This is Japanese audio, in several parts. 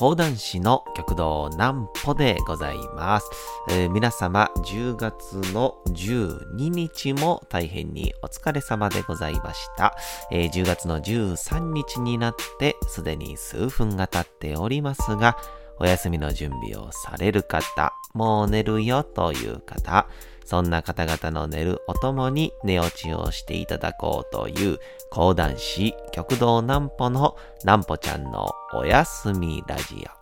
講談師の極道南歩でございます、えー皆様10月の12日も大変にお疲れ様でございました、えー10月の13日になってすでに数分が経っておりますがお休みの準備をされる方、もう寝るよという方、そんな方々の寝るおともに寝落ちをしていただこうという講談師極道南歩の南歩ちゃんのおやすみラジオ。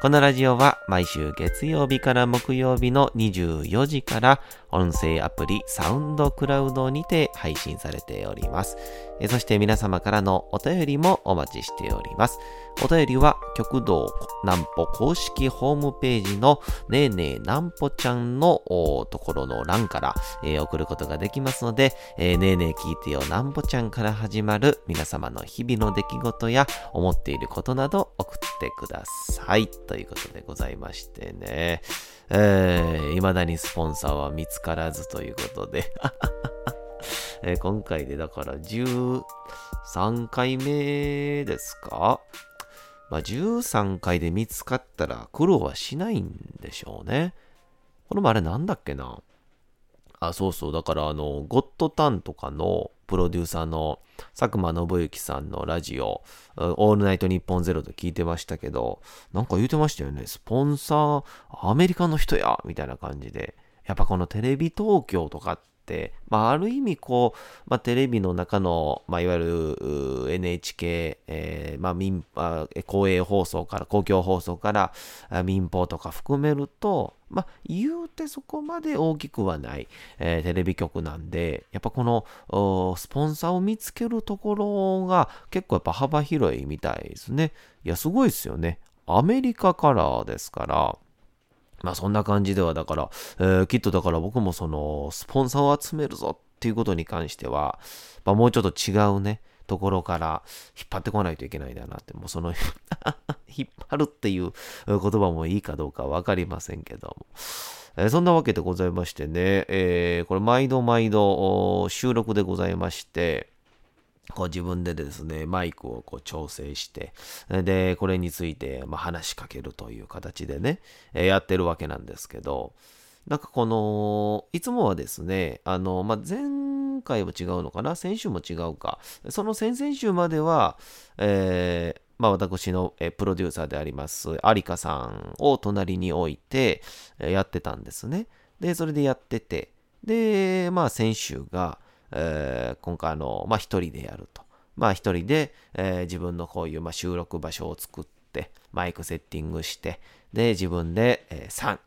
このラジオは毎週月曜日から木曜日の24時から音声アプリサウンドクラウドにて配信されております。そして皆様からのお便りもお待ちしております。お便りは極道南歩公式ホームページのねえねえ南歩ちゃんのところの欄から、えー送ることができますので、えーねえねえ聞いてよ南歩ちゃんから始まる皆様の日々の出来事や思っていることなど送ってください。ということでございましてね。えー、未だにスポンサーは見つからずということで。えー今回でだから13回目ですか？まあ、13回で見つかったら苦労はしないんでしょうね。これもあれなんだっけな？あ、そうそう。だからあの、ゴッドタンとかのプロデューサーの佐久間信之さんのラジオ、オールナイトニッポンゼロで聞いてましたけど、なんか言うてましたよね。スポンサー、アメリカの人やみたいな感じで。やっぱこのテレビ東京とかって、まあ、ある意味こう、まあ、テレビの中の、まあ、いわゆる NHK、えーまあ、民あ公営放送から、公共放送から民放とか含めると、まあ、言うてそこまで大きくはない、えーテレビ局なんで、やっぱこのスポンサーを見つけるところが結構やっぱ幅広いみたいですね。いや、すごいですよね。アメリカからですから、まあそんな感じでは、だから、えーきっとだから僕もその、スポンサーを集めるぞっていうことに関しては、まあもうちょっと違うね、ところから引っ張ってこないといけないんだなって、もうその、引っ張るっていう言葉もいいかどうかわかりませんけども。えそんなわけでございましてね、えーこれ毎度毎度収録でございまして、こう自分でですね、マイクをこう調整して、で、これについてま話しかけるという形でね、やってるわけなんですけど、なんかこの、いつもはですね、あの、まあ、前回は違うのかな先週も違うか。その先々週までは、えーまあ、私のプロデューサーであります、有香さんを隣に置いてやってたんですね。で、それでやってて、で、まあ、先週が、えー今回あの、まあ、一人でやると。まあ、一人で、えー自分のこういう、まあ、収録場所を作って、マイクセッティングして、で、自分で、えー3、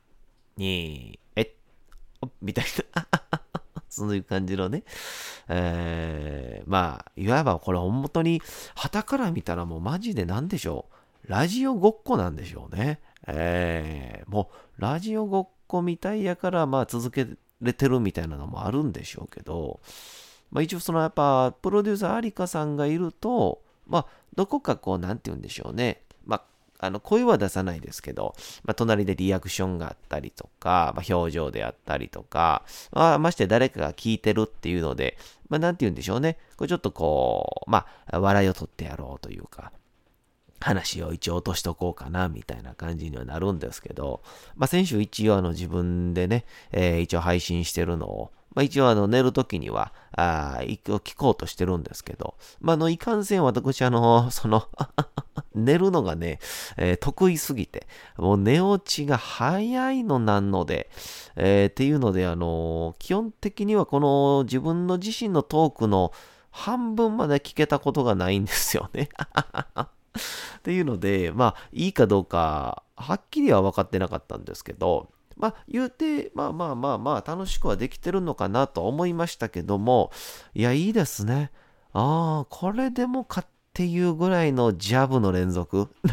2、えっ、みたいな。そういう感じのね。えーまあ、いわばこれ本当に、旗から見たらもうマジで何でしょう。ラジオごっこなんでしょうね。えーもう、ラジオごっこみたいやから、まあ続けれてるみたいなのもあるんでしょうけど、まあ一応そのやっぱ、プロデューサー有香さんがいると、まあ、どこかこう、なんて言うんでしょうね。まあ、あの声は出さないですけど、まあ、隣でリアクションがあったりとか、まあ、表情であったりとか、まあ、まして誰かが聞いてるっていうので、まあ、なんて言うんでしょうね。これちょっとこう、まあ、笑いを取ってやろうというか、話を一応落としとこうかな、みたいな感じにはなるんですけど、まあ、先週一応あの自分でね、えー一応配信してるのを、まあ、一応あの寝るときには、あー一応聞こうとしてるんですけど、まあ、あの、いかんせん私あの、その、寝るのがね、えー得意すぎて、もう寝落ちが早いのなんので、えーっていうので、あの基本的にはこの自分の自身のトークの半分まで聞けたことがないんですよね。っていうので、まあ、いいかどうか、はっきりは分かってなかったんですけど、まあ、言うて、まあまあまあまあ、楽しくはできてるのかなと思いましたけども、いや、いいですね。ああ、これでもかっていうぐらいのジャブの連続。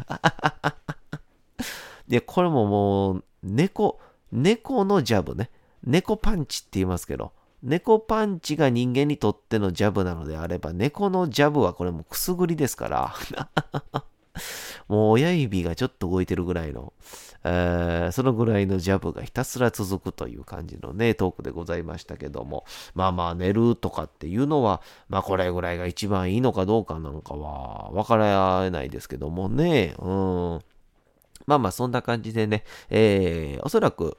いや、これももう、猫、猫のジャブね。猫パンチって言いますけど、猫パンチが人間にとってのジャブなのであれば、猫のジャブはこれもくすぐりですから、もう親指がちょっと動いてるぐらいの、えーそのぐらいのジャブがひたすら続くという感じのね、トークでございましたけども、まあまあ寝るとかっていうのは、まあこれぐらいが一番いいのかどうかなのかはわからないですけどもね、うん。まあまあ、そんな感じでね、えー、おそらく、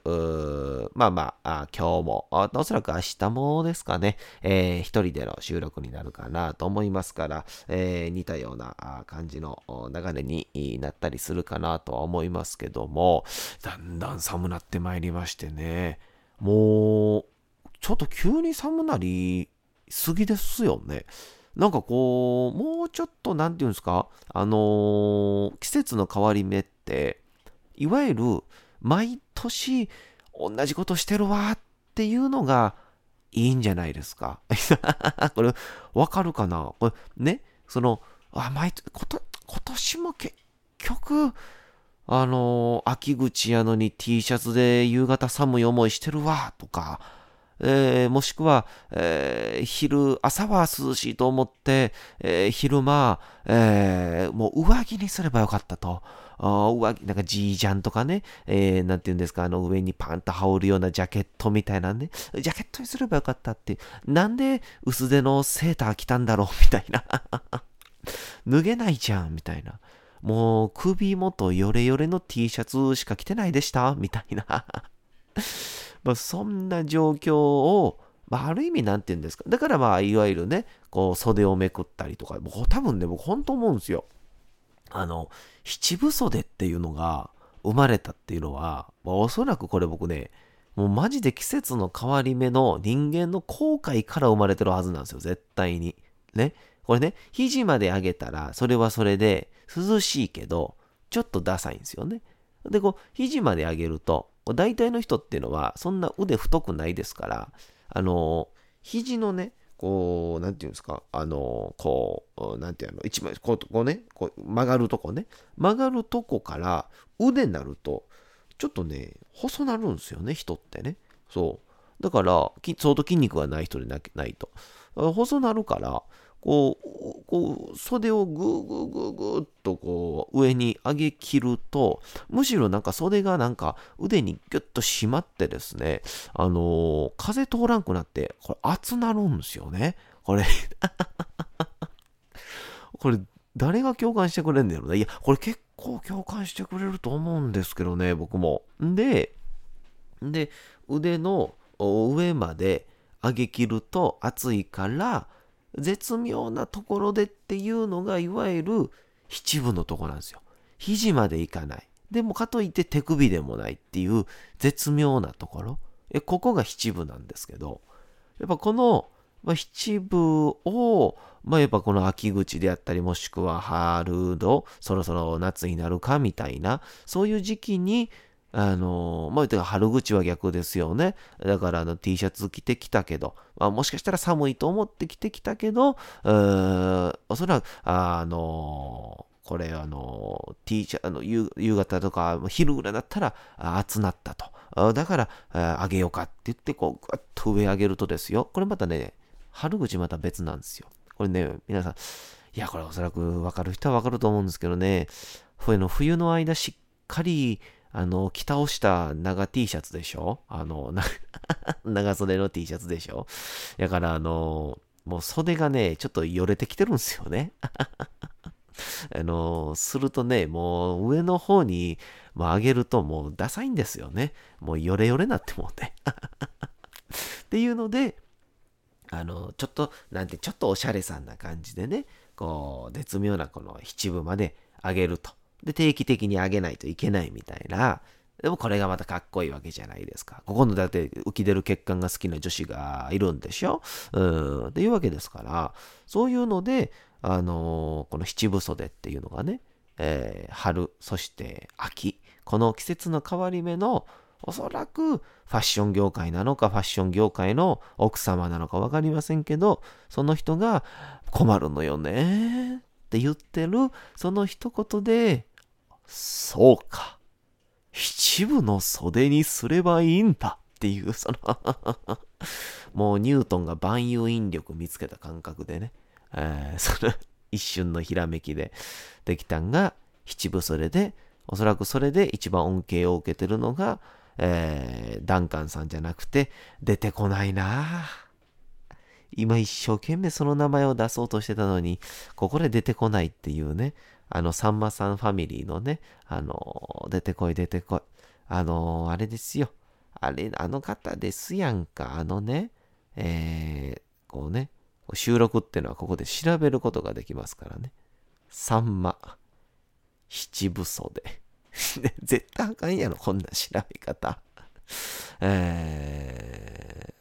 まあまあ今日もおそらく明日もですかね、えー、一人での収録になるかなと思いますから、えー、似たような感じの流れになったりするかなとは思いますけども、だんだん寒なってまいりましてね、もう、ちょっと急に寒なりすぎですよね。なんかこう、もうちょっと、なんていうんですか、あのー、季節の変わり目って、いわゆる、毎年、同じことしてるわっていうのがいいんじゃないですか。これ、わかるかな？これ、ね、その、あ、毎年、今年も結局、あのー、秋口やのに T シャツで夕方寒い思いしてるわとか、えー、もしくは、えー、昼、朝は涼しいと思って、えー、昼間、え、もう上着にすればよかったと。上着、なんかジージャンとかね、えー、なんて言うんですか、あの上にパンと羽織るようなジャケットみたいなね、ジャケットにすればよかったって、なんで薄手のセーター着たんだろうみたいな。脱げないじゃんみたいな。もう首元ヨレヨレの T シャツしか着てないでしたみたいな。まあ、そんな状況を、まあ、ある意味なんて言うんですか。だからまあ、いわゆるね、こう、袖をめくったりとか、僕多分ね、僕本当思うんですよ。あの、七分袖っていうのが生まれたっていうのは、まあ、おそらくこれ僕ね、もうマジで季節の変わり目の人間の後悔から生まれてるはずなんですよ、絶対に。ね。これね、肘まで上げたら、それはそれで涼しいけど、ちょっとダサいんですよね。で、こう、肘まで上げると、大体の人っていうのは、そんな腕太くないですから、あの、肘のね、こう、なんていうんですか、あの、こう、なんていうの、一枚、こう、こうね、こう曲がるとこね、曲がるとこから腕になると、ちょっとね、細なるんですよね、人ってね。そう。だから、相当筋肉がない人でないと。細なるから、こう、こう、袖をぐーぐーぐーぐーっとこう、上に上げ切ると、むしろなんか袖がなんか腕にギュッと締まってですね、あのー、風通らんくなって、これ熱なるんですよね。これ これ、誰が共感してくれんねやろな。いや、これ結構共感してくれると思うんですけどね、僕も。で、で、腕の上まで上げ切ると熱いから、絶妙なところでっていうのが、いわゆる七分のとこなんですよ。肘までいかない。でもかといって手首でもないっていう絶妙なところ。えここが七分なんですけど、やっぱこの、まあ、七分を、まあ、やっぱこの秋口であったり、もしくは春度、そろそろ夏になるかみたいな、そういう時期にあの、まあ、春口は逆ですよね。だからあの T シャツ着てきたけど、まあ、もしかしたら寒いと思って着てきたけど、おそらく、あの、これあの、T シャツ、あの夕方とか昼ぐらいだったら暑なったと。だから、あげようかって言って、こう、ぐっと上上げるとですよ。これまたね、春口また別なんですよ。これね、皆さん、いや、これおそらくわかる人はわかると思うんですけどね、冬の冬の間しっかり、あの、着倒した長 T シャツでしょ？あの、長袖の T シャツでしょ？だから、あの、もう袖がね、ちょっとよれてきてるんですよね。あの、するとね、もう上の方に、もう上げるともうダサいんですよね。もうヨレヨレなってもうね。っていうので、あの、ちょっと、なんて、ちょっとおしゃれさんな感じでね、こう、絶妙なこの七分まで上げると。で、定期的に上げないといけないみたいな。でもこれがまたかっこいいわけじゃないですか。ここのだって浮き出る血管が好きな女子がいるんでしょ？うん。っていうわけですから、そういうので、あのー、この七分袖っていうのがね、えー、春、そして秋、この季節の変わり目のおそらくファッション業界なのかファッション業界の奥様なのかわかりませんけど、その人が困るのよねって言ってるその一言でそうか。七部の袖にすればいいんだっていう、その もうニュートンが万有引力見つけた感覚でね、えー、その一瞬のひらめきでできたんが七部袖で、おそらくそれで一番恩恵を受けてるのが、えー、ダンカンさんじゃなくて、出てこないなぁ今一生懸命その名前を出そうとしてたのに、ここで出てこないっていうね、あの、さんまさんファミリーのね、あの、出てこい出てこい。あの、あれですよ。あれ、あの方ですやんか。あのね、えー、こうね、収録っていうのはここで調べることができますからね。さんま、七分袖。絶対あかんやろ、こんな調べ方。え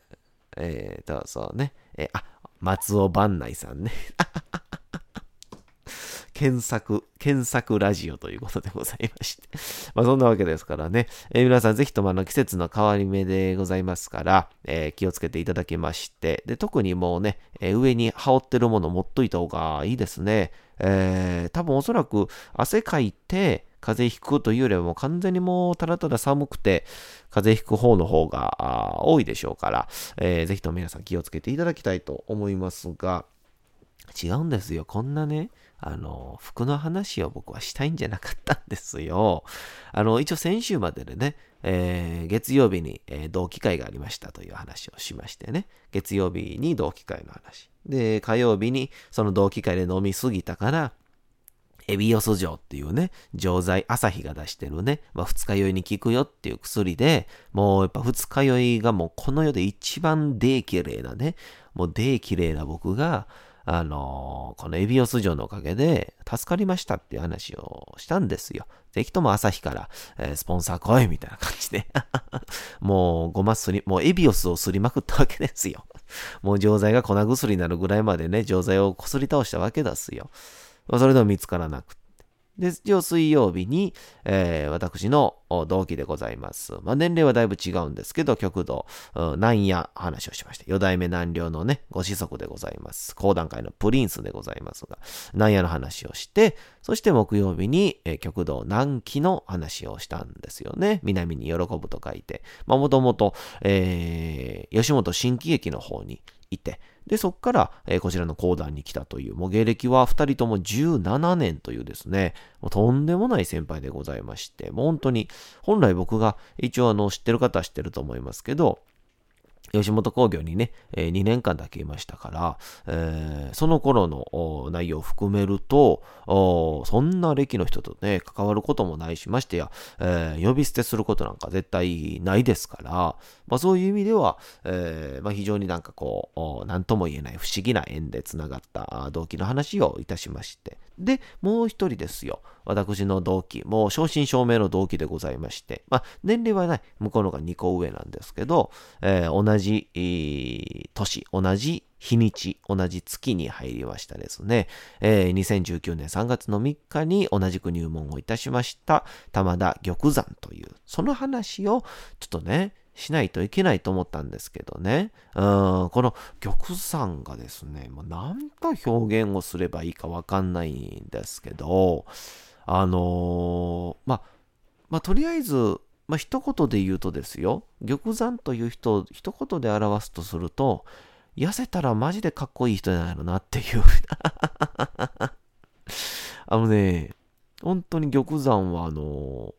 ー、えー、どうね。えー、あ、松尾万内さんね。検索、検索ラジオということでございまして。まあそんなわけですからね。えー、皆さんぜひともあの季節の変わり目でございますから、えー、気をつけていただきまして、で、特にもうね、えー、上に羽織ってるもの持っといた方がいいですね。えー、多分おそらく汗かいて、風邪ひくというよりはもう完全にもうただただ寒くて風邪ひく方の方が多いでしょうから、えー、ぜひとも皆さん気をつけていただきたいと思いますが、違うんですよ。こんなね、あの、服の話を僕はしたいんじゃなかったんですよ。あの、一応先週まででね、えー、月曜日に、えー、同期会がありましたという話をしましてね。月曜日に同期会の話。で、火曜日にその同期会で飲みすぎたから、エビオス錠っていうね、錠剤、朝日が出してるね、まあ、二日酔いに効くよっていう薬で、もうやっぱ二日酔いがもうこの世で一番デーキレイなね、もうデーキレイな僕が、あのー、このエビオス城のおかげで助かりましたっていう話をしたんですよ。ぜひとも朝日から、えー、スポンサー来いみたいな感じで もうごますり、もうエビオスをすりまくったわけですよ。もう錠剤が粉薬になるぐらいまでね、錠剤をこすり倒したわけですよ。それでも見つからなくで、一応水曜日に、えー、私の同期でございます。まあ、年齢はだいぶ違うんですけど、極度、南夜話をしました。四代目南陵のね、ご子息でございます。講談会のプリンスでございますが、南夜の話をして、そして木曜日に、えー、極道南紀の話をしたんですよね。南に喜ぶと書いて。まあ、もともと、えー、吉本新喜劇の方にいて、で、そこから、えー、こちらの講談に来たという、もう芸歴は2人とも17年というですね、もうとんでもない先輩でございまして、もう本当に、本来僕が一応あの知ってる方は知ってると思いますけど、吉本興業にね、2年間だけいましたから、えー、その頃の内容を含めると、そんな歴の人とね、関わることもないし、ましてや、えー、呼び捨てすることなんか絶対ないですから、まあそういう意味では、えー、まあ非常になんかこう、なんとも言えない不思議な縁で繋がった動機の話をいたしまして、で、もう一人ですよ。私の同期、もう正真正銘の同期でございまして、まあ、年齢はない、向こうのが2個上なんですけど、えー、同じ、えー、年、同じ日にち、同じ月に入りましたですね。えー、2019年3月の3日に同じく入門をいたしました、玉田玉山という、その話をちょっとね、しないといけないと思ったんですけどね。うん、この玉山がですね、もう何と表現をすればいいかわかんないんですけど、あのー、まあ、まあ、とりあえず、まあ、一言で言うとですよ、玉山という人を一言で表すとすると、痩せたらマジでかっこいい人じゃないのなっていう あのね、本当に玉山はあの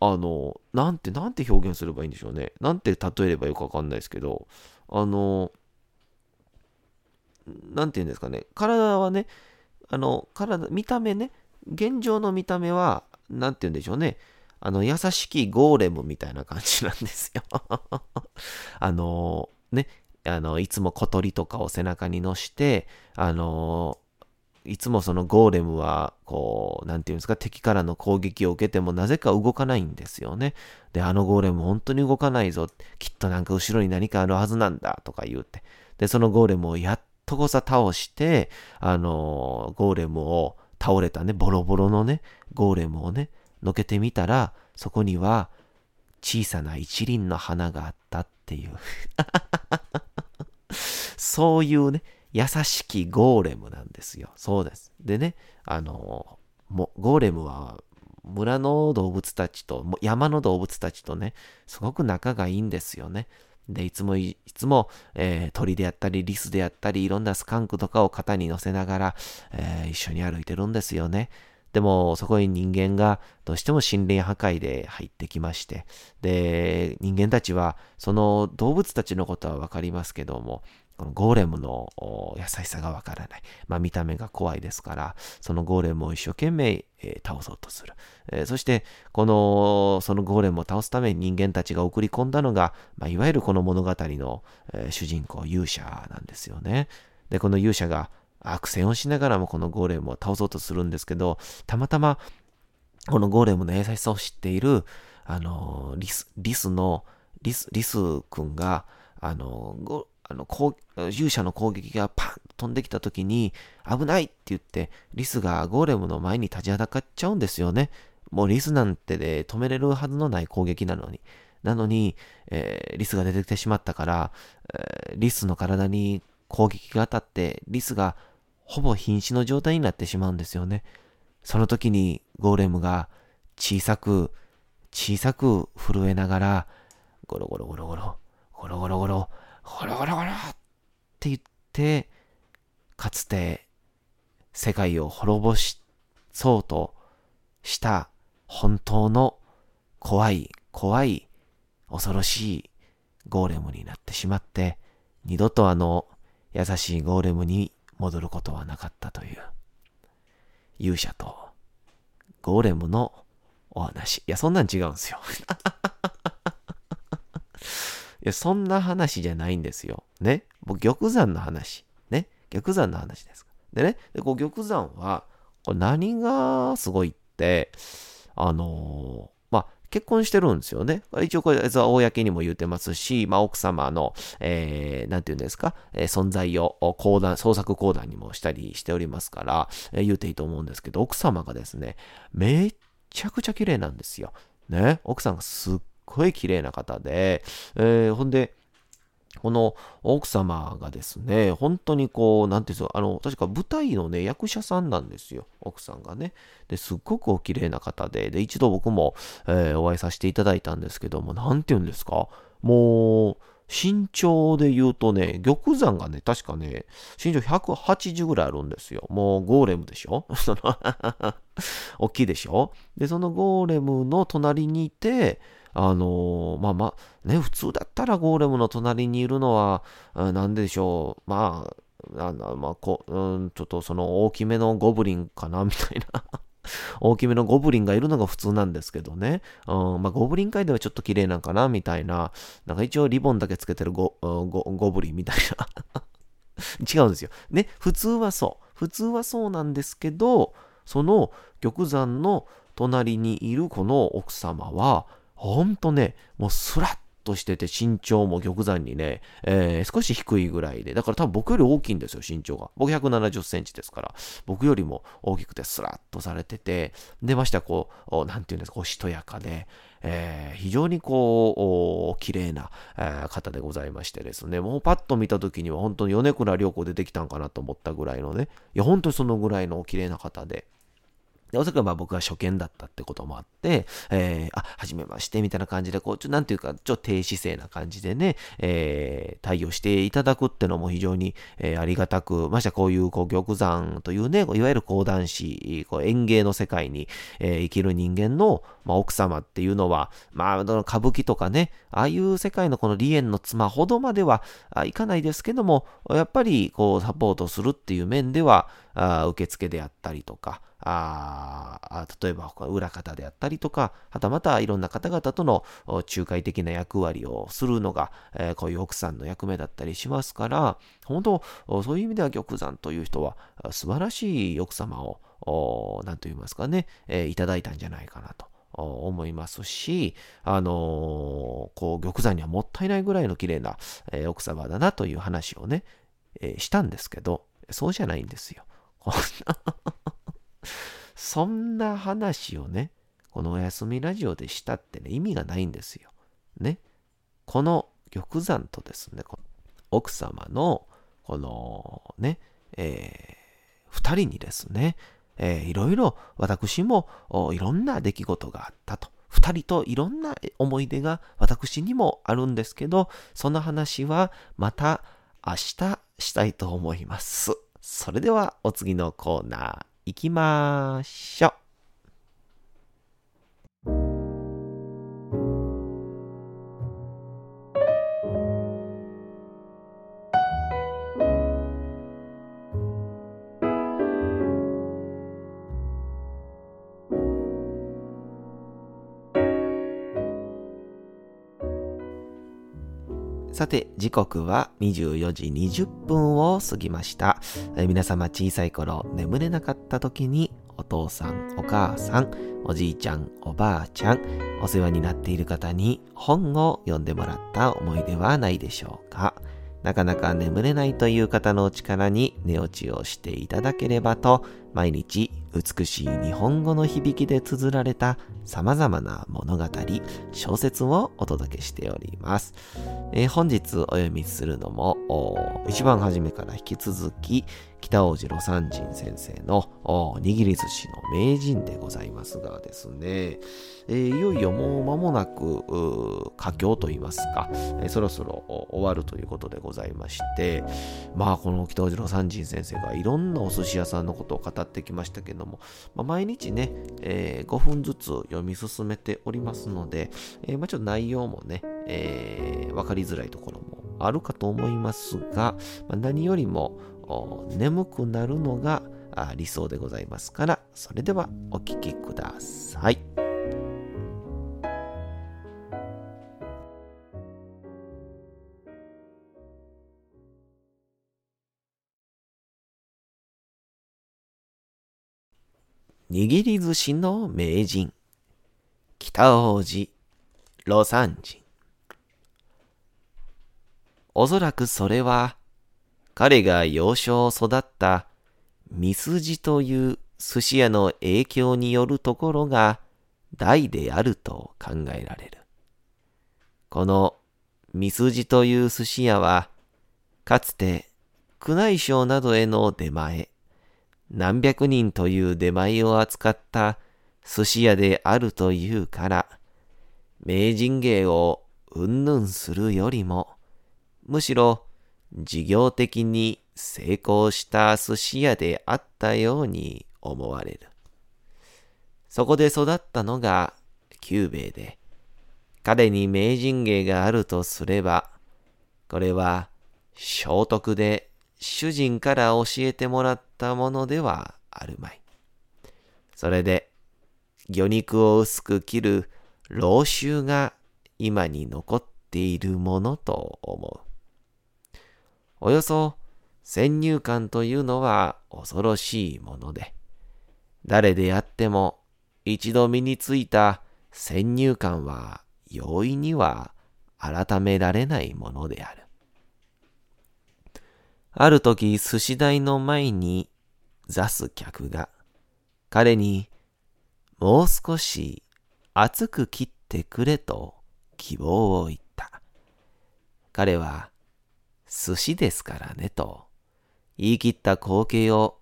あの、なんて、なんて表現すればいいんでしょうね。なんて例えればよくわかんないですけど、あの、なんて言うんですかね。体はね、あの、体、見た目ね、現状の見た目は、なんて言うんでしょうね。あの、優しきゴーレムみたいな感じなんですよ。あの、ね、あの、いつも小鳥とかを背中に乗して、あの、いつもそのゴーレムは、こう、なんていうんですか、敵からの攻撃を受けてもなぜか動かないんですよね。で、あのゴーレム本当に動かないぞ。きっとなんか後ろに何かあるはずなんだ、とか言うて。で、そのゴーレムをやっとこさ倒して、あのゴーレムを倒れたね、ボロボロのね、ゴーレムをね、のけてみたら、そこには小さな一輪の花があったっていう そういうね、優しきゴーレムなんですよ。そうです。でね、あの、もゴーレムは村の動物たちと、山の動物たちとね、すごく仲がいいんですよね。で、いつもい、いつも、えー、鳥であったり、リスであったり、いろんなスカンクとかを肩に乗せながら、えー、一緒に歩いてるんですよね。でも、そこに人間がどうしても森林破壊で入ってきまして、で、人間たちは、その動物たちのことはわかりますけども、このゴーレムの優しさがわからない。まあ見た目が怖いですから、そのゴーレムを一生懸命、えー、倒そうとする。えー、そして、この、そのゴーレムを倒すために人間たちが送り込んだのが、まあ、いわゆるこの物語の、えー、主人公、勇者なんですよね。で、この勇者が悪戦をしながらもこのゴーレムを倒そうとするんですけど、たまたまこのゴーレムの優しさを知っている、あの、リス、リスの、リス、リス君が、あの、あの、こう勇者の攻撃がパンと飛んできた時に、危ないって言って、リスがゴーレムの前に立ちはだかっちゃうんですよね。もうリスなんてで止めれるはずのない攻撃なのに。なのに、えー、リスが出てきてしまったから、えー、リスの体に攻撃が当たって、リスがほぼ瀕死の状態になってしまうんですよね。その時にゴーレムが小さく、小さく震えながら、ゴロゴロゴロゴロ、ゴロゴロゴロ、ゴロゴロゴロって言って、かつて世界を滅ぼしそうとした本当の怖い怖い恐ろしいゴーレムになってしまって、二度とあの優しいゴーレムに戻ることはなかったという、勇者とゴーレムのお話。いや、そんなん違うんですよ。いや、そんな話じゃないんですよ。ね。僕、玉山の話。ね。玉山の話です。でね、でこう玉山は、これ何がすごいって、あのー、まあ、結婚してるんですよね。一応これは公にも言うてますし、まあ、奥様の、えー、なんて言うんですか、えー、存在を講談、創作講談にもしたりしておりますから、えー、言うていいと思うんですけど、奥様がですね、めっちゃくちゃ綺麗なんですよ。ね。奥さんがすっごい綺麗な方で、えー、ほんで、この奥様がですね、本当にこう、なんていうんですか、あの、確か舞台のね、役者さんなんですよ、奥さんがね。で、すっごくお綺麗な方で、で、一度僕も、えー、お会いさせていただいたんですけども、なんて言うんですか、もう、身長で言うとね、玉山がね、確かね、身長180ぐらいあるんですよ。もうゴーレムでしょ？その 大きいでしょ？で、そのゴーレムの隣にいて、あのー、まあまあ、ね、普通だったらゴーレムの隣にいるのは、なんでしょう、まあ、あのまあこうん、ちょっとその大きめのゴブリンかな、みたいな 大きめのゴブリンがいるのが普通なんですけどね。うん、まあ、ゴブリン界ではちょっと綺麗なんかな、みたいな。なんか一応リボンだけつけてるゴゴゴブリンみたいな。違うんですよ。ね、普通はそう。普通はそうなんですけど、その玉山の隣にいるこの奥様は、ほんとね、もうスラッとしてて身長も玉山にね、えー、少し低いぐらいで、だから多分僕より大きいんですよ、身長が。僕170センチですから、僕よりも大きくてスラッとされてて、でましたこう、なんていうんですか、おしとやかで、えー、非常にこう、綺麗な、えー、方でございましてですね、もうパッと見た時には本当に米倉涼子出てきたんかなと思ったぐらいのね、いや、本当にそのぐらいの綺麗な方で、で、おそらくまあ僕は初見だったってこともあって、えー、あ、はじめまして、みたいな感じで、こう、ちょ、なんていうか、ちょっと低姿勢な感じでね、えー、対応していただくってのも非常に、えー、ありがたく、ましてこういう、こう、玉山というね、いわゆる講談師、こう、演芸の世界に、えー、生きる人間の、まあ、奥様っていうのは、まあ、歌舞伎とかね、ああいう世界のこの梨園の妻ほどまではあいかないですけども、やっぱり、こう、サポートするっていう面では、あ受付であったりとか、あ例えば裏方であったりとか、はたまたいろんな方々との仲介的な役割をするのが、えー、こういう奥さんの役目だったりしますから、本当、そういう意味では玉山という人は素晴らしい奥様を、何と言いますかね、えー、いただいたんじゃないかなと。思いますし、あのー、こう、玉山にはもったいないぐらいの綺麗な、えー、奥様だなという話をね、えー、したんですけど、そうじゃないんですよ。そんな話をね、このおやすみラジオでしたってね、意味がないんですよ。ね。この玉山とですね、奥様の、このね、えー、二人にですね、えー、いろいろ私もいろんな出来事があったと。二人といろんな思い出が私にもあるんですけど、その話はまた明日したいと思います。それではお次のコーナー行きましょう。さて、時刻は24時20分を過ぎました。皆様小さい頃眠れなかった時にお父さん、お母さん、おじいちゃん、おばあちゃん、お世話になっている方に本を読んでもらった思い出はないでしょうか。なかなか眠れないという方のお力に寝落ちをしていただければと、毎日美しい日本語の響きで綴られた様々な物語、小説をお届けしております。えー、本日お読みするのも、一番初めから引き続き、北王子魯山人先生の握り寿司の名人でございますがですね、えー、いよいよもう間もなく佳境といいますか、えー、そろそろ終わるということでございまして、まあこの北王子魯山人先生がいろんなお寿司屋さんのことを語ってきましたけども、まあ、毎日ね、えー、5分ずつ読み進めておりますので、えー、まあ、ちょっと内容もね、えー、分かりづらいところもあるかと思いますが、まあ、何よりも眠くなるのが理想でございますから、それではお聴きください。握り寿司の名人、北王子、魯山人。おそらくそれは、彼が幼少育ったミスジという寿司屋の影響によるところが大であると考えられる。このミスジという寿司屋は、かつて宮内省などへの出前、何百人という出前を扱った寿司屋であるというから、名人芸をうんぬんするよりも、むしろ事業的に成功した寿司屋であったように思われる。そこで育ったのが久兵衛で、彼に名人芸があるとすれば、これは聖徳で主人から教えてもらったものではあるまい。それで、魚肉を薄く切る老臭が今に残っているものと思う。およそ先入観というのは恐ろしいもので、誰であっても一度身についた先入観は容易には改められないものである。ある時寿司台の前に座す客が彼にもう少し熱く切ってくれと希望を言った。彼は寿司ですからねと言い切った光景を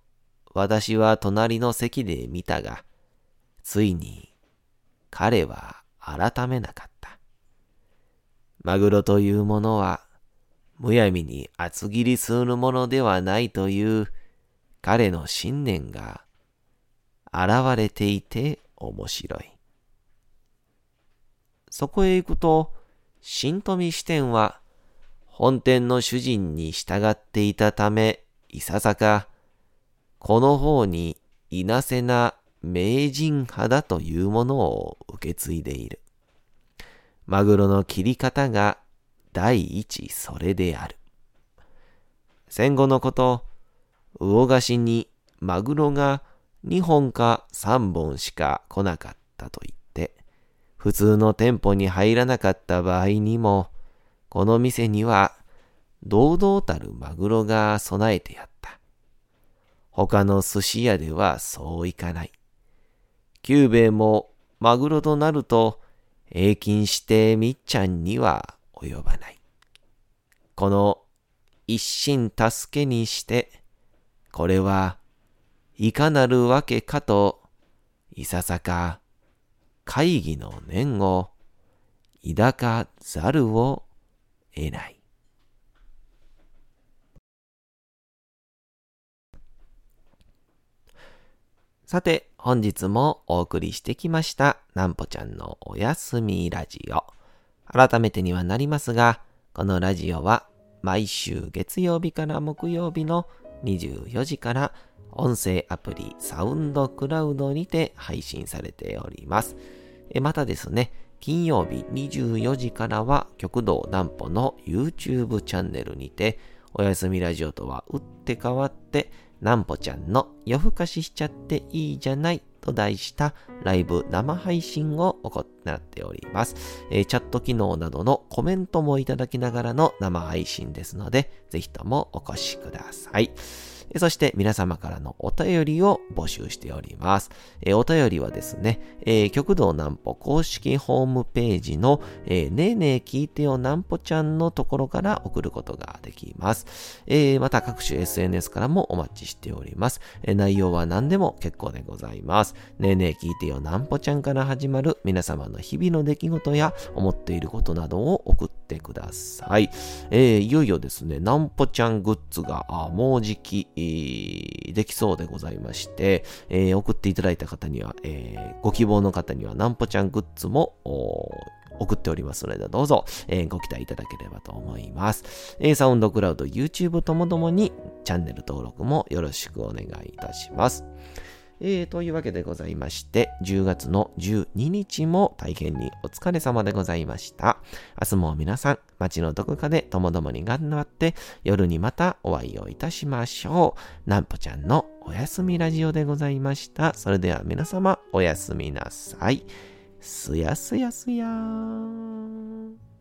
私は隣の席で見たが、ついに彼は改めなかった。マグロというものはむやみに厚切りするものではないという彼の信念が現れていて面白い。そこへ行くと、新富支店は本店の主人に従っていたため、いささか、この方にいなせな名人派だというものを受け継いでいる。マグロの切り方が第一それである。戦後のこと、魚菓子にマグロが2本か3本しか来なかったと言って、普通の店舗に入らなかった場合にも、この店には堂々たるマグロが備えてやった。他の寿司屋ではそういかない。久兵衛もマグロとなると、平均してみっちゃんには及ばない。この一心助けにして、これはいかなるわけかと、いささか会議の念を抱かざるを得ない。さて、本日もお送りしてきました、なんぽちゃんのおやすみラジオ。改めてにはなりますが、このラジオは毎週月曜日から木曜日の24時から音声アプリサウンドクラウドにて配信されております。またですね、金曜日24時からは極道南歩の YouTube チャンネルにて、おやすみラジオとは打って変わって、南歩ちゃんの夜更かししちゃっていいじゃないと題したライブ生配信を行っております、えー、チャット機能などのコメントもいただきながらの生配信ですので、ぜひともお越しください。そして皆様からのお便りを募集しております。え、お便りはですね、え、極道南歩公式ホームページの、え、ねえねえ聞いてよ南歩ちゃんのところから送ることができます。え、また各種 SNS からもお待ちしております。え、内容は何でも結構でございます。ねえねえ聞いてよ南歩ちゃんから始まる皆様の日々の出来事や思っていることなどを送ってください。え、いよいよですね、南歩ちゃんグッズがもうじき、できそうでございまして、えー、送っていただいた方には、えー、ご希望の方にはなんぽちゃんグッズも送っておりますので、どうぞ、えー、ご期待いただければと思います。え、サウンドクラウド、YouTube ともどもにチャンネル登録もよろしくお願いいたします。えー、というわけでございまして、10月の12日も大変にお疲れ様でございました。明日も皆さん、街のどこかでともどもに頑張って、夜にまたお会いをいたしましょう。なんぽちゃんのおやすみラジオでございました。それでは皆様、おやすみなさい。すやすやすやーん。